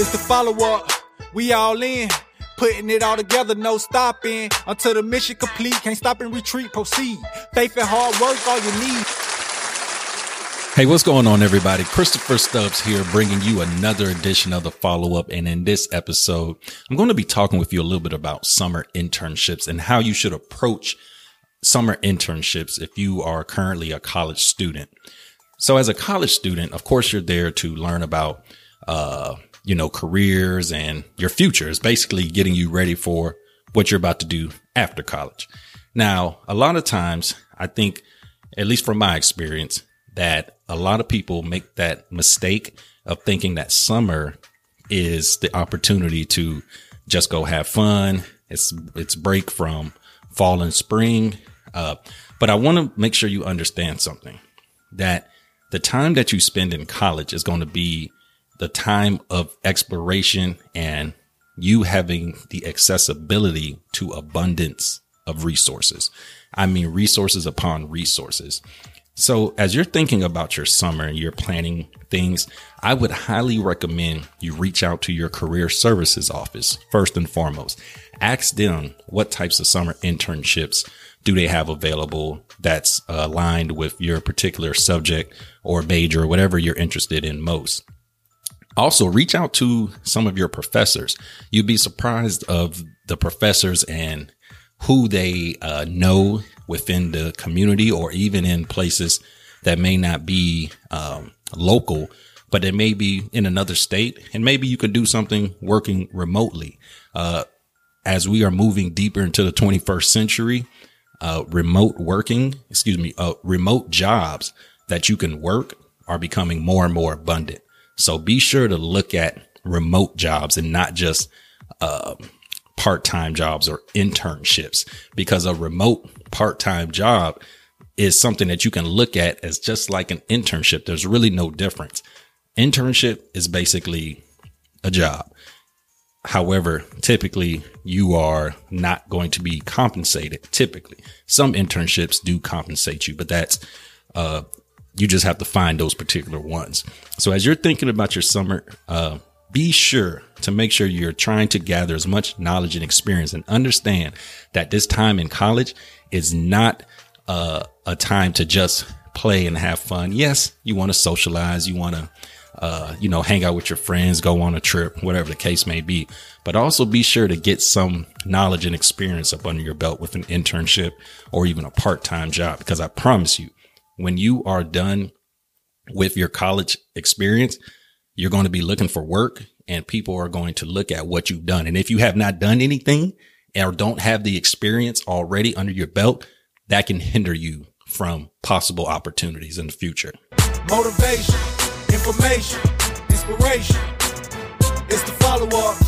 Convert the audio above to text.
It's the follow up. We all in. Putting it all together, no stopping. Until the mission complete. Can't stop and retreat, proceed. Faith and hard work, all you need. Hey, what's going on, everybody? Christopher Stubbs here, bringing you another edition of the follow up. And in this episode, I'm going to be talking with you a little bit about summer internships and how you should approach summer internships if you are currently a college student. So as a college student, of course, you're there to learn about, uh, you know, careers and your future is basically getting you ready for what you're about to do after college. Now, a lot of times I think, at least from my experience, that a lot of people make that mistake of thinking that summer is the opportunity to just go have fun. It's, it's break from fall and spring. Uh, but I want to make sure you understand something that the time that you spend in college is going to be the time of exploration and you having the accessibility to abundance of resources. I mean, resources upon resources. So as you're thinking about your summer and you're planning things, I would highly recommend you reach out to your career services office first and foremost. Ask them what types of summer internships do they have available that's aligned with your particular subject or major or whatever you're interested in most. Also, reach out to some of your professors. You'd be surprised of the professors and who they uh, know within the community or even in places that may not be um, local, but it may be in another state. And maybe you could do something working remotely. Uh, as we are moving deeper into the 21st century, uh, remote working, excuse me, uh, remote jobs that you can work are becoming more and more abundant. So be sure to look at remote jobs and not just, uh, part-time jobs or internships because a remote part-time job is something that you can look at as just like an internship. There's really no difference. Internship is basically a job. However, typically you are not going to be compensated. Typically, some internships do compensate you, but that's, uh, you just have to find those particular ones. So as you're thinking about your summer, uh, be sure to make sure you're trying to gather as much knowledge and experience and understand that this time in college is not uh, a time to just play and have fun. Yes, you want to socialize. You want to, uh, you know, hang out with your friends, go on a trip, whatever the case may be. But also be sure to get some knowledge and experience up under your belt with an internship or even a part-time job. Because I promise you, when you are done with your college experience, you're going to be looking for work and people are going to look at what you've done. And if you have not done anything or don't have the experience already under your belt, that can hinder you from possible opportunities in the future. Motivation, information, inspiration. It's the follow up.